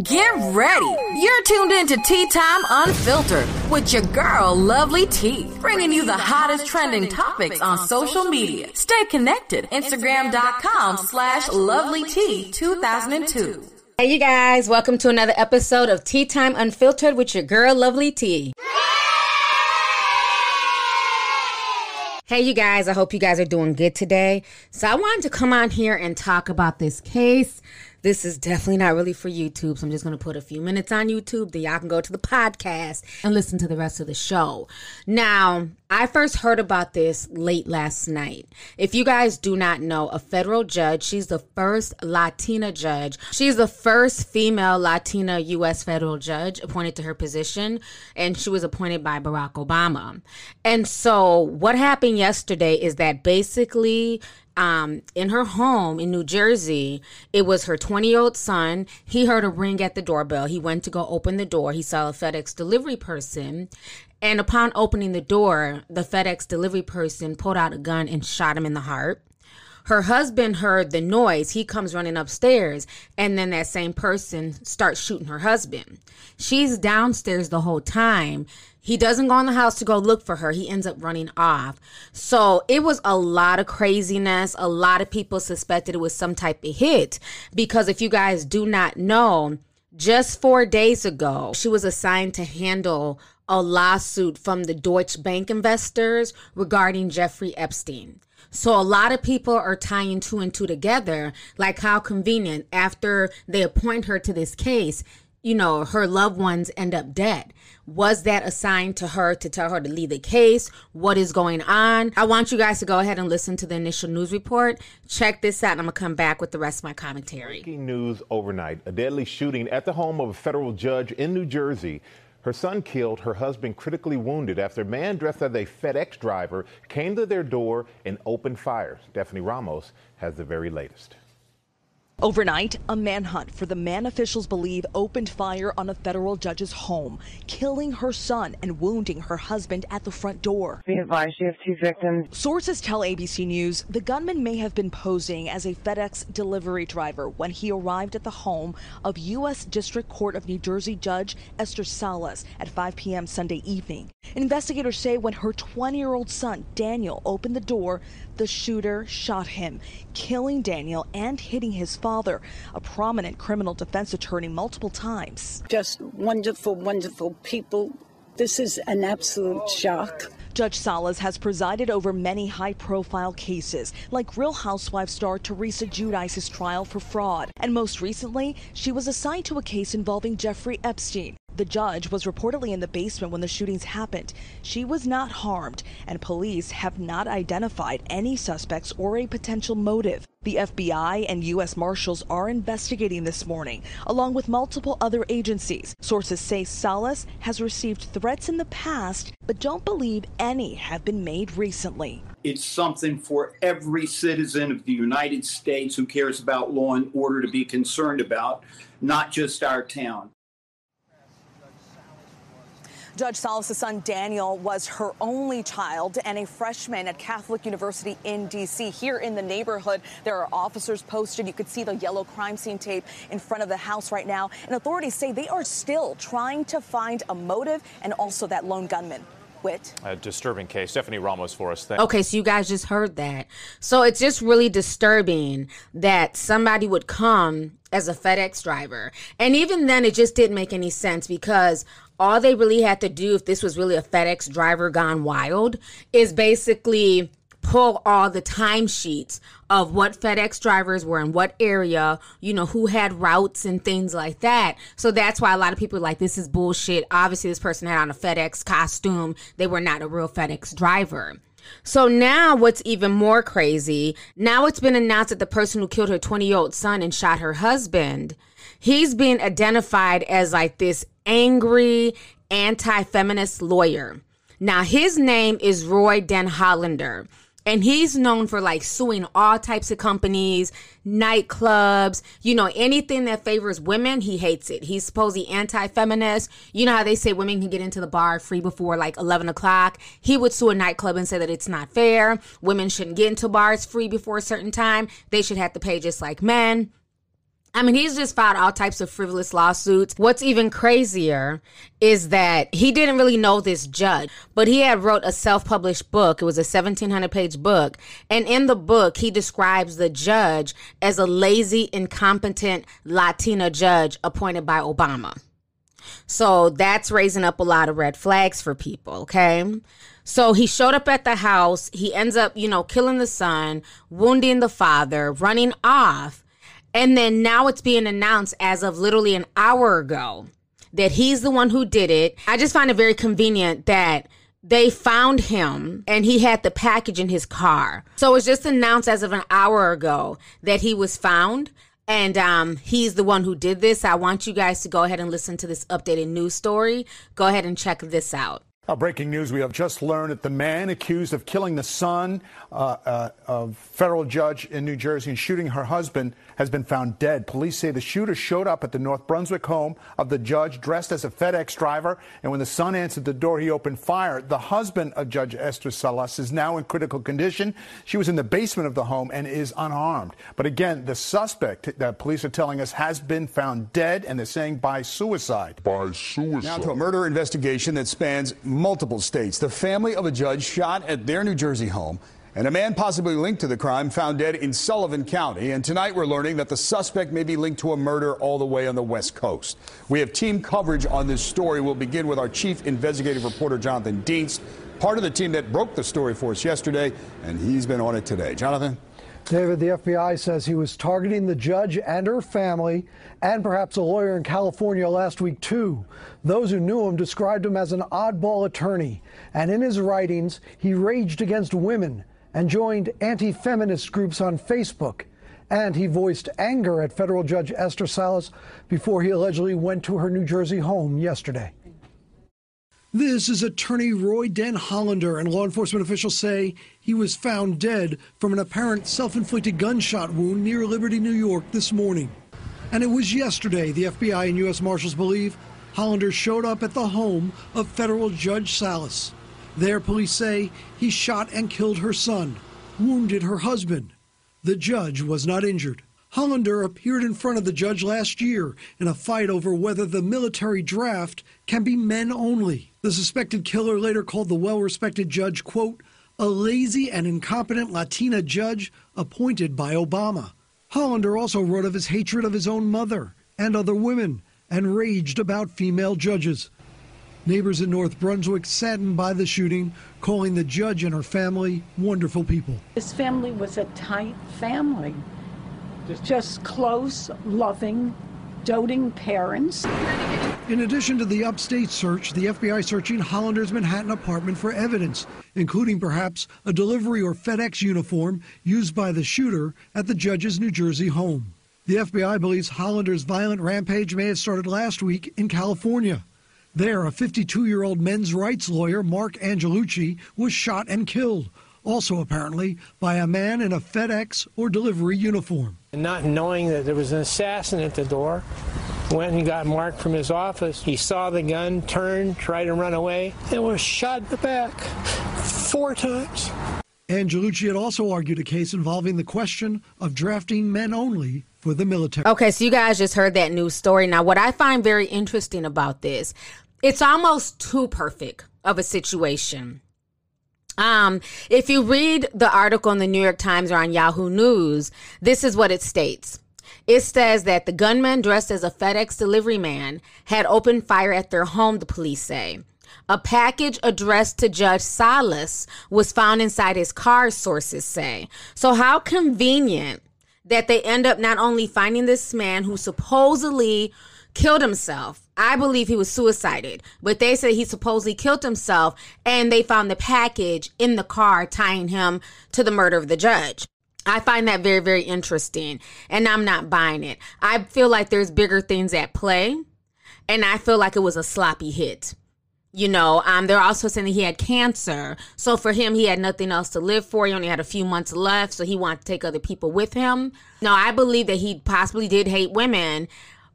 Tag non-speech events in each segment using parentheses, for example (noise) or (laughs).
Get ready. You're tuned in to Tea Time Unfiltered with your girl, Lovely Tea, bringing you the hottest trending topics on social media. Stay connected. Instagram.com slash Lovely Tea 2002. Hey, you guys. Welcome to another episode of Tea Time Unfiltered with your girl, Lovely Tea. Hey, you guys, I hope you guys are doing good today. So, I wanted to come on here and talk about this case this is definitely not really for YouTube, so I'm just going to put a few minutes on YouTube. Then y'all can go to the podcast and listen to the rest of the show. Now, I first heard about this late last night. If you guys do not know, a federal judge, she's the first Latina judge. She's the first female Latina U.S. federal judge appointed to her position, and she was appointed by Barack Obama. And so, what happened yesterday is that basically um, in her home in New Jersey. It was her 20 year old son. He heard a ring at the doorbell. He went to go open the door. He saw a FedEx delivery person. And upon opening the door, the FedEx delivery person pulled out a gun and shot him in the heart. Her husband heard the noise. He comes running upstairs, and then that same person starts shooting her husband. She's downstairs the whole time. He doesn't go in the house to go look for her. He ends up running off. So it was a lot of craziness. A lot of people suspected it was some type of hit because if you guys do not know, just four days ago, she was assigned to handle a lawsuit from the Deutsche Bank investors regarding Jeffrey Epstein. So a lot of people are tying two and two together, like how convenient after they appoint her to this case, you know, her loved ones end up dead. Was that assigned to her to tell her to leave the case? What is going on? I want you guys to go ahead and listen to the initial news report. Check this out, and I'm going to come back with the rest of my commentary. Breaking news overnight a deadly shooting at the home of a federal judge in New Jersey. Her son killed, her husband critically wounded after a man dressed as a FedEx driver came to their door and opened fire. Stephanie Ramos has the very latest. Overnight, a manhunt for the man officials believe opened fire on a federal judge's home, killing her son and wounding her husband at the front door. Be advised, you have two victims. Sources tell ABC News the gunman may have been posing as a FedEx delivery driver when he arrived at the home of U.S. District Court of New Jersey Judge Esther Salas at 5 p.m. Sunday evening. Investigators say when her 20 year old son, Daniel, opened the door, the shooter shot him, killing Daniel and hitting his father, a prominent criminal defense attorney, multiple times. Just wonderful, wonderful people. This is an absolute shock. Judge Salas has presided over many high profile cases, like Real Housewives star Teresa Giudice's trial for fraud. And most recently, she was assigned to a case involving Jeffrey Epstein. The judge was reportedly in the basement when the shootings happened. She was not harmed, and police have not identified any suspects or a potential motive. The FBI and U.S. Marshals are investigating this morning, along with multiple other agencies. Sources say Salas has received threats in the past, but don't believe any have been made recently. It's something for every citizen of the United States who cares about law and order to be concerned about, not just our town. Judge Salas' son Daniel was her only child and a freshman at Catholic University in D.C. Here in the neighborhood, there are officers posted. You could see the yellow crime scene tape in front of the house right now. And authorities say they are still trying to find a motive and also that lone gunman. Whit. A disturbing case. Stephanie Ramos for us. okay, so you guys just heard that. So it's just really disturbing that somebody would come as a FedEx driver. And even then, it just didn't make any sense because all they really had to do, if this was really a FedEx driver gone wild, is basically pull all the timesheets of what FedEx drivers were in what area, you know, who had routes and things like that. So that's why a lot of people are like, this is bullshit. Obviously, this person had on a FedEx costume. They were not a real FedEx driver. So now what's even more crazy, now it's been announced that the person who killed her 20 year old son and shot her husband he's being identified as like this angry anti-feminist lawyer. Now his name is Roy Den Hollander. And he's known for like suing all types of companies, nightclubs, you know, anything that favors women, he hates it. He's supposedly anti feminist. You know how they say women can get into the bar free before like 11 o'clock? He would sue a nightclub and say that it's not fair. Women shouldn't get into bars free before a certain time. They should have to pay just like men. I mean, he's just filed all types of frivolous lawsuits. What's even crazier is that he didn't really know this judge, but he had wrote a self-published book. It was a 1700 page book. And in the book, he describes the judge as a lazy, incompetent Latina judge appointed by Obama. So that's raising up a lot of red flags for people, okay? So he showed up at the house. He ends up, you know, killing the son, wounding the father, running off and then now it's being announced as of literally an hour ago that he's the one who did it. I just find it very convenient that they found him and he had the package in his car. So it's just announced as of an hour ago that he was found and um, he's the one who did this. I want you guys to go ahead and listen to this updated news story. Go ahead and check this out. Uh, breaking news, we have just learned that the man accused of killing the son uh, uh, of federal judge in New Jersey and shooting her husband has been found dead. Police say the shooter showed up at the North Brunswick home of the judge dressed as a FedEx driver, and when the son answered the door, he opened fire. The husband of Judge Esther Salas is now in critical condition. She was in the basement of the home and is unarmed. But again, the suspect that police are telling us has been found dead, and they're saying by suicide. By suicide. Now to a murder investigation that spans multiple states. The family of a judge shot at their New Jersey home and a man possibly linked to the crime found dead in Sullivan County. And tonight we're learning that the suspect may be linked to a murder all the way on the West Coast. We have team coverage on this story. We'll begin with our chief investigative reporter, Jonathan Dienst, part of the team that broke the story for us yesterday, and he's been on it today. Jonathan? David, the FBI says he was targeting the judge and her family and perhaps a lawyer in California last week, too. Those who knew him described him as an oddball attorney. And in his writings, he raged against women and joined anti feminist groups on Facebook. And he voiced anger at federal judge Esther Salas before he allegedly went to her New Jersey home yesterday. This is attorney Roy Den Hollander, and law enforcement officials say he was found dead from an apparent self inflicted gunshot wound near Liberty, New York this morning. And it was yesterday, the FBI and U.S. Marshals believe, Hollander showed up at the home of federal Judge Salas. There, police say he shot and killed her son, wounded her husband. The judge was not injured. Hollander appeared in front of the judge last year in a fight over whether the military draft can be men only. The suspected killer later called the well respected judge, quote, a lazy and incompetent Latina judge appointed by Obama. Hollander also wrote of his hatred of his own mother and other women and raged about female judges. Neighbors in North Brunswick saddened by the shooting, calling the judge and her family wonderful people. His family was a tight family just close, loving, doting parents. In addition to the upstate search, the FBI searching Hollander's Manhattan apartment for evidence, including perhaps a delivery or FedEx uniform used by the shooter at the judge's New Jersey home. The FBI believes Hollander's violent rampage may have started last week in California. There, a 52 year old men's rights lawyer, Marc Angelucci, was shot and killed, also apparently by a man in a FedEx or delivery uniform. Not knowing that there was an assassin at the door, went and got Marc from his office. He saw the gun, turned, tried to run away, and was shot in the back four times. Angelucci had also argued a case involving the question of drafting men only for the military. Okay, so you guys just heard that news story. Now, what I find very interesting about this, it's almost too perfect of a situation. Um, if you read the article in the New York Times or on Yahoo News, this is what it states. It says that the gunman dressed as a FedEx delivery man had opened fire at their home, the police say. A package addressed to Judge Salas was found inside his car, sources say. So, how convenient that they end up not only finding this man who supposedly killed himself. I believe he was suicided, but they say he supposedly killed himself and they found the package in the car tying him to the murder of the judge. I find that very, very interesting, and I'm not buying it. I feel like there's bigger things at play, and I feel like it was a sloppy hit. You know, um, they're also saying that he had cancer. So for him, he had nothing else to live for. He only had a few months left, so he wanted to take other people with him. No, I believe that he possibly did hate women,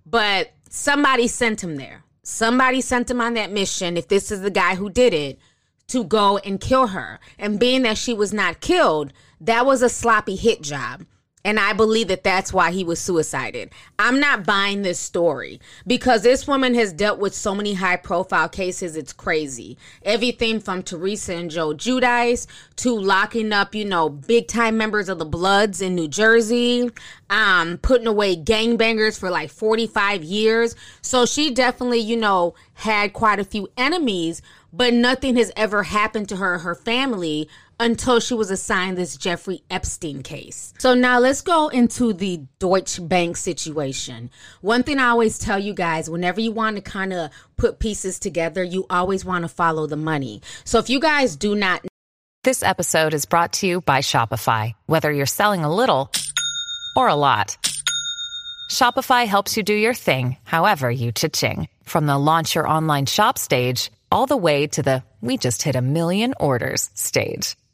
but somebody sent him there. Somebody sent him on that mission, if this is the guy who did it, to go and kill her. And being that she was not killed, that was a sloppy hit job. And I believe that that's why he was suicided. I'm not buying this story because this woman has dealt with so many high profile cases. It's crazy. Everything from Teresa and Joe Giudice to locking up, you know, big time members of the Bloods in New Jersey, um, putting away gangbangers for like 45 years. So she definitely, you know, had quite a few enemies, but nothing has ever happened to her her family until she was assigned this Jeffrey Epstein case. So now let's go into the Deutsche Bank situation. One thing I always tell you guys whenever you want to kind of put pieces together, you always want to follow the money. So if you guys do not This episode is brought to you by Shopify. Whether you're selling a little or a lot, Shopify helps you do your thing, however you cha-ching. From the launch your online shop stage all the way to the we just hit a million orders stage.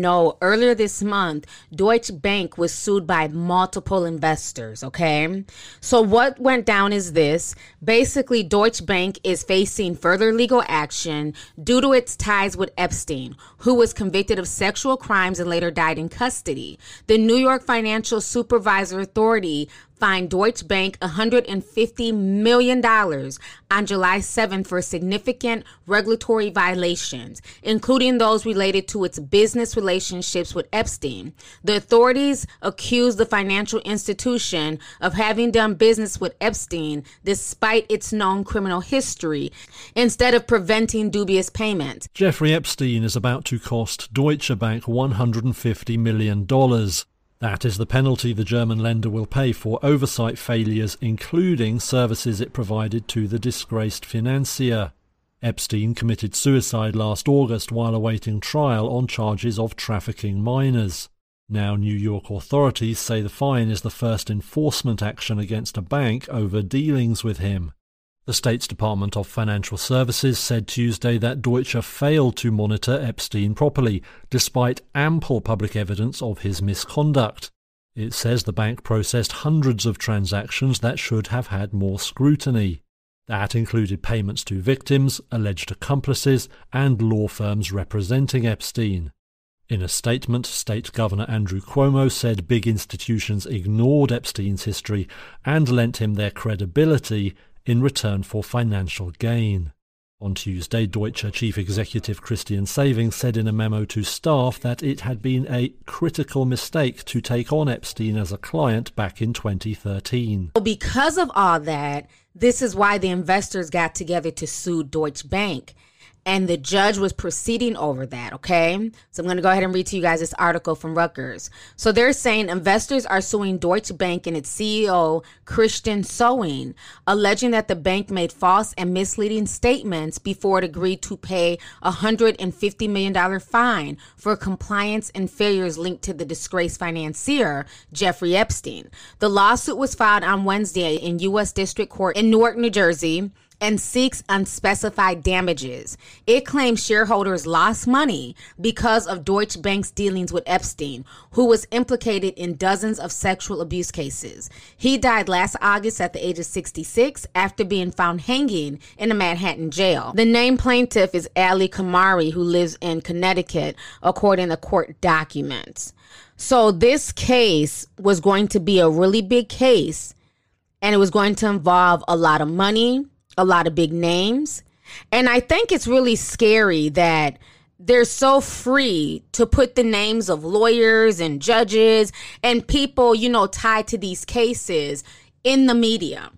No, earlier this month, Deutsche Bank was sued by multiple investors, okay? So what went down is this. Basically, Deutsche Bank is facing further legal action due to its ties with Epstein, who was convicted of sexual crimes and later died in custody. The New York Financial Supervisor Authority fined Deutsche Bank $150 million on July 7th for significant regulatory violations, including those related to its business relationships with Epstein. The authorities accused the financial institution of having done business with Epstein despite its known criminal history, instead of preventing dubious payments. Jeffrey Epstein is about to cost Deutsche Bank $150 million. That is the penalty the German lender will pay for oversight failures, including services it provided to the disgraced financier. Epstein committed suicide last August while awaiting trial on charges of trafficking minors. Now, New York authorities say the fine is the first enforcement action against a bank over dealings with him. The state's Department of Financial Services said Tuesday that Deutsche failed to monitor Epstein properly, despite ample public evidence of his misconduct. It says the bank processed hundreds of transactions that should have had more scrutiny. That included payments to victims, alleged accomplices, and law firms representing Epstein. In a statement, State Governor Andrew Cuomo said big institutions ignored Epstein's history and lent him their credibility in return for financial gain. On Tuesday, Deutsche Chief Executive Christian Sewing said in a memo to staff that it had been a critical mistake to take on Epstein as a client back in 2013. Because of all that, this is why the investors got together to sue Deutsche Bank and the judge was proceeding over that. Okay. So I'm going to go ahead and read to you guys this article from Reuters. So they're saying investors are suing Deutsche Bank and its CEO, Christian Sewing, alleging that the bank made false and misleading statements before it agreed to pay a $150 million fine for compliance and failures linked to the disgraced financier, Jeffrey Epstein. The lawsuit was filed on Wednesday in U.S. District Court in Newark, New Jersey and seeks unspecified damages. It claims shareholders lost money because of Deutsche Bank's dealings with Epstein, who was implicated in dozens of sexual abuse cases. He died last August at the age of 66 after being found hanging in a Manhattan jail. The named plaintiff is Ali Karimi, who lives in Connecticut, according to court documents. So this case was going to be a really big case and it was going to involve a lot of money a lot of big names. And I think it's really scary that they're so free to put the names of lawyers and judges and people, you know, tied to these cases in the media,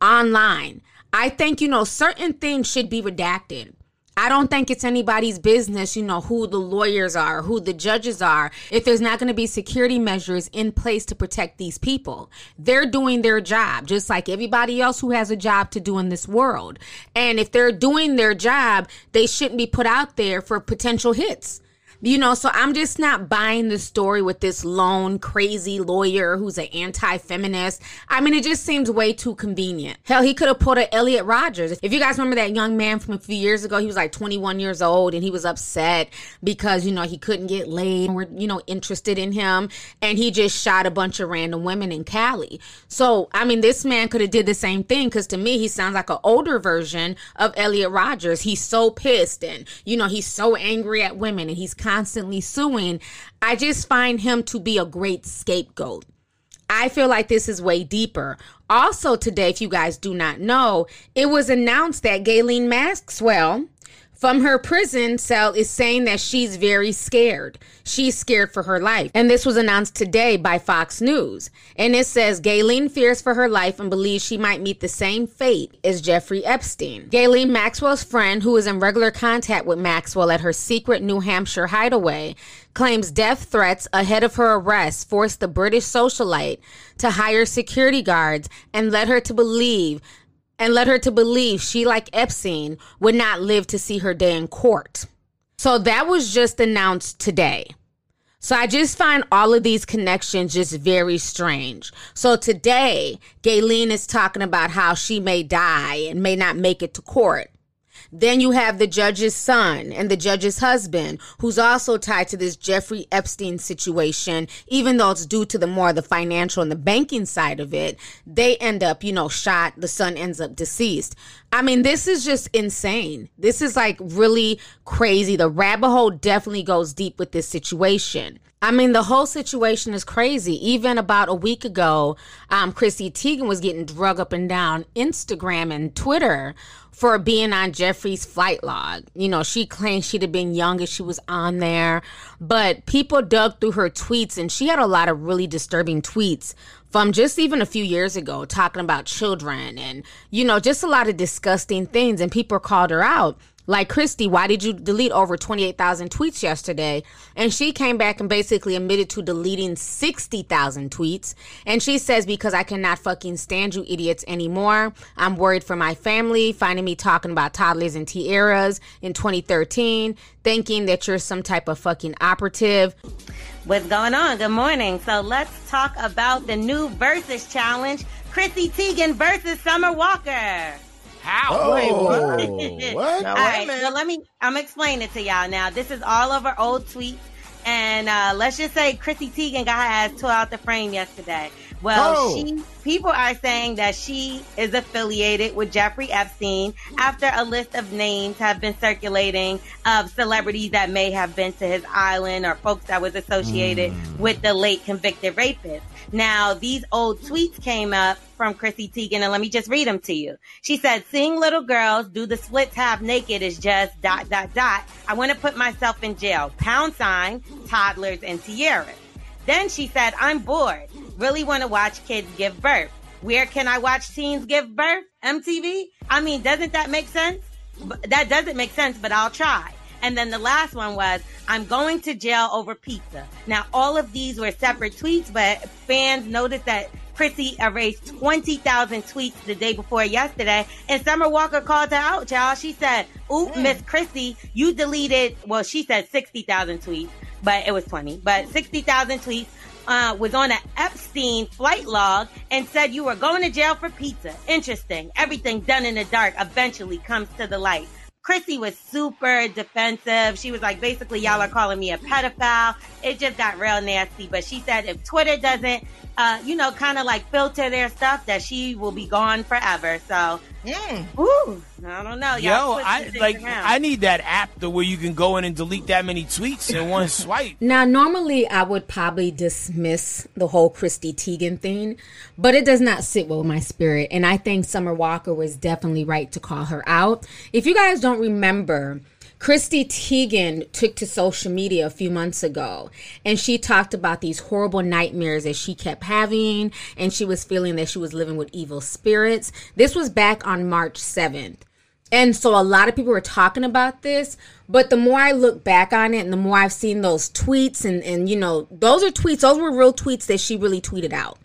online. I think, you know, certain things should be redacted. I don't think it's anybody's business, you know, who the lawyers are, who the judges are, if there's not going to be security measures in place to protect these people. They're doing their job, just like everybody else who has a job to do in this world. And if they're doing their job, they shouldn't be put out there for potential hits. You know, so I'm just not buying the story with this lone crazy lawyer who's an anti-feminist. I mean, it just seems way too convenient. Hell, he could have pulled a Elliot Rodgers. If you guys remember that young man from a few years ago, he was like 21 years old and he was upset because, you know, he couldn't get laid and were, you know, interested in him. And he just shot a bunch of random women in Cali. So, I mean, this man could have did the same thing because to me, he sounds like an older version of Elliot Rodgers. He's so pissed and, you know, he's so angry at women and he's kind constantly suing, I just find him to be a great scapegoat. I feel like this is way deeper. Also, today, if you guys do not know, it was announced that Ghislaine Maxwell, from her prison cell is saying that she's very scared. She's scared for her life. And this was announced today by Fox News. And it says Ghislaine fears for her life and believes she might meet the same fate as Jeffrey Epstein. Ghislaine Maxwell's friend, who is in regular contact with Maxwell at her secret New Hampshire hideaway, claims death threats ahead of her arrest forced the British socialite to hire security guards and led her to believe and led her to believe she, like Epstein, would not live to see her day in court. So that was just announced today. So I just find all of these connections just very strange. So today, Ghislaine is talking about how she may die and may not make it to court. Then you have the judge's son and the judge's husband, who's also tied to this Jeffrey Epstein situation, even though it's due to the more the financial and the banking side of it. They end up, you know, shot. The son ends up deceased. I mean, this is just insane. This is like really crazy. The rabbit hole definitely goes deep with this situation. I mean, the whole situation is crazy. Even about a week ago, um, Chrissy Teigen was getting drug up and down Instagram and Twitter for being on Jeffrey's flight log. You know, she claimed she'd have been young if she was on there, but people dug through her tweets and she had a lot of really disturbing tweets from just even a few years ago talking about children and, you know, just a lot of disgusting things. And people called her out. Like Christy, why did you delete over 28,000 tweets yesterday? And she came back and basically admitted to deleting 60,000 tweets. And she says, because I cannot fucking stand you idiots anymore. I'm worried for my family, finding me talking about toddlers and tiaras in 2013, thinking that you're some type of fucking operative. What's going on? Good morning. So let's talk about the new Versus Challenge Chrissy Teigen versus Summer Walker. How? Oh, Wait, what? what? all right, so let me, I'm explaining it to y'all now. This is all over old tweets. And uh, let's just say Chrissy Teigen got her ass tore out the frame yesterday. Well, Oh. she people are saying that she is affiliated with Jeffrey Epstein after a list of names have been circulating of celebrities that may have been to his island or folks that was associated hmm. with the late convicted rapist. Now, these old tweets came up from Chrissy Teigen, and let me just read them to you. She said, seeing little girls do the splits half naked is just dot, dot, dot. I want to put myself in jail. Pound sign, toddlers, and tiaras. Then she said, I'm bored. Really want to watch kids give birth. Where can I watch teens give birth? MTV? I mean, doesn't that make sense? That doesn't make sense, but I'll try. And then the last one was, I'm going to jail over pizza. Now, all of these were separate tweets, but fans noticed that Chrissy erased 20,000 tweets the day before yesterday. And Summer Walker called her out, y'all. She said, Oop, mm. Miss Chrissy, you deleted, well, she said 60,000 tweets, but it was 20, but 60,000 tweets. Uh, was on an Epstein flight log and said you were going to jail for pizza. Interesting. Everything done in the dark eventually comes to the light. Chrissy was super defensive. She was like, basically, y'all are calling me a pedophile. It just got real nasty. But she said if Twitter doesn't, uh, you know, kind of like filter their stuff, that she will be gone forever. So, ooh, I don't know. Y'all Yo, I like. around. I need that app to where you can go in and delete that many tweets in one (laughs) swipe. Now, normally I would probably dismiss the whole Christy Teigen thing, but it does not sit well with my spirit. And I think Summer Walker was definitely right to call her out. If you guys don't remember, Christy Teigen took to social media a few months ago and she talked about these horrible nightmares that she kept having and she was feeling that she was living with evil spirits. This was back on March 7th. And so a lot of people were talking about this, but the more I look back on it and the more I've seen those tweets and and you know, those are tweets, those were real tweets that she really tweeted out.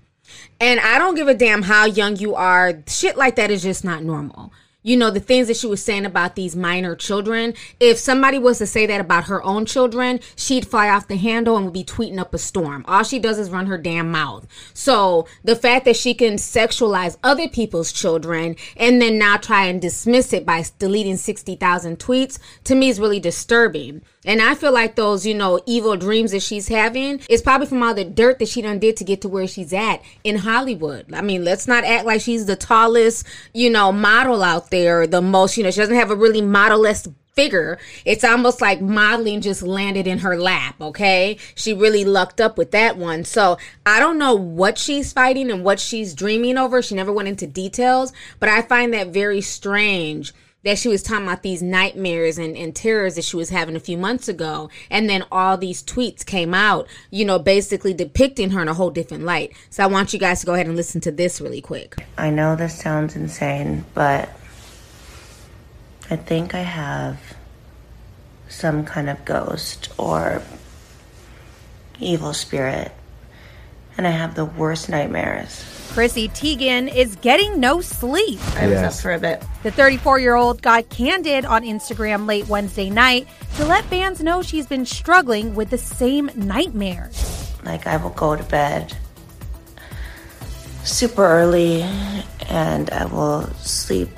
And I don't give a damn how young you are. Shit like that is just not normal you know, the things that she was saying about these minor children. If somebody was to say that about her own children, she'd fly off the handle and would be tweeting up a storm. All she does is run her damn mouth. So the fact that she can sexualize other people's children and then now try and dismiss it by deleting 60,000 tweets to me is really disturbing. And I feel like those, you know, evil dreams that she's having is probably from all the dirt that she done did to get to where she's at in Hollywood. I mean, let's not act like she's the tallest, you know, model out there, the most, you know, she doesn't have a really model-esque figure. It's almost like modeling just landed in her lap, okay? She really lucked up with that one. So I don't know what she's fighting and what she's dreaming over. She never went into details, but I find that very strange that she was talking about these nightmares and, and terrors that she was having a few months ago. And then all these tweets came out, you know, basically depicting her in a whole different light. So I want you guys to go ahead and listen to this really quick. I know this sounds insane, but I think I have some kind of ghost or evil spirit, and I have the worst nightmares. Chrissy Teigen is getting no sleep. I was up for a bit. The 34 year old got candid on Instagram late Wednesday night to let fans know she's been struggling with the same nightmares. Like, I will go to bed super early and I will sleep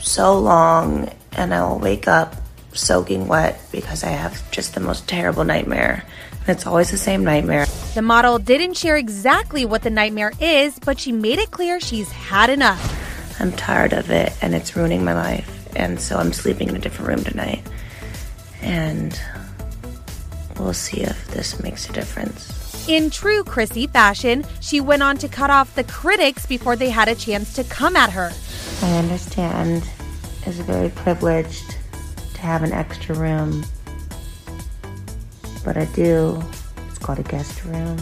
so long and I will wake up soaking wet because I have just the most terrible nightmare. And it's always the same nightmare. The model didn't share exactly what the nightmare is, but she made it clear she's had enough. I'm tired of it and it's ruining my life. And so I'm sleeping in a different room tonight. And we'll see if this makes a difference. In true Chrissy fashion, she went on to cut off the critics before they had a chance to come at her. I understand it's very privileged to have an extra room, but I do it's called a guest room.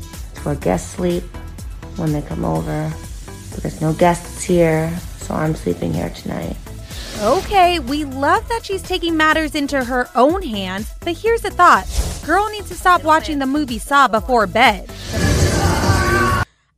It's where guests sleep when they come over. But there's no guests here, so I'm sleeping here tonight. Okay, we love that she's taking matters into her own hands, but here's the thought girl needs to stop watching the movie Saw before bed.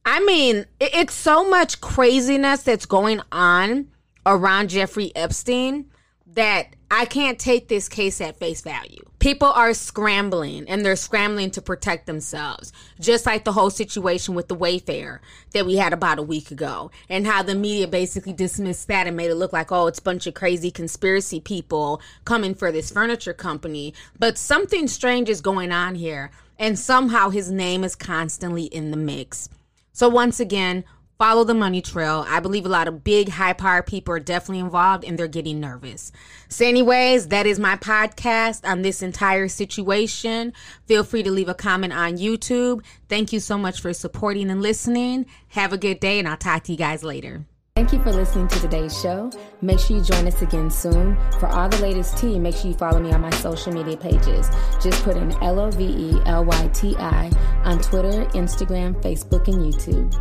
I mean, it's so much craziness that's going on around Jeffrey Epstein that I can't take this case at face value. People are scrambling and they're scrambling to protect themselves, just like the whole situation with the Wayfair that we had about a week ago, and how the media basically dismissed that and made it look like, oh, it's a bunch of crazy conspiracy people coming for this furniture company. But something strange is going on here, and somehow his name is constantly in the mix. So, once again, follow the money trail. I believe a lot of big, high power people are definitely involved and they're getting nervous. So, anyways, that is my podcast on this entire situation. Feel free to leave a comment on YouTube. Thank you so much for supporting and listening. Have a good day, and I'll talk to you guys later. Thank you for listening to today's show. Make sure you join us again soon. For all the latest tea, make sure you follow me on my social media pages. Just put in L O V E L Y T I on Twitter, Instagram, Facebook, and YouTube.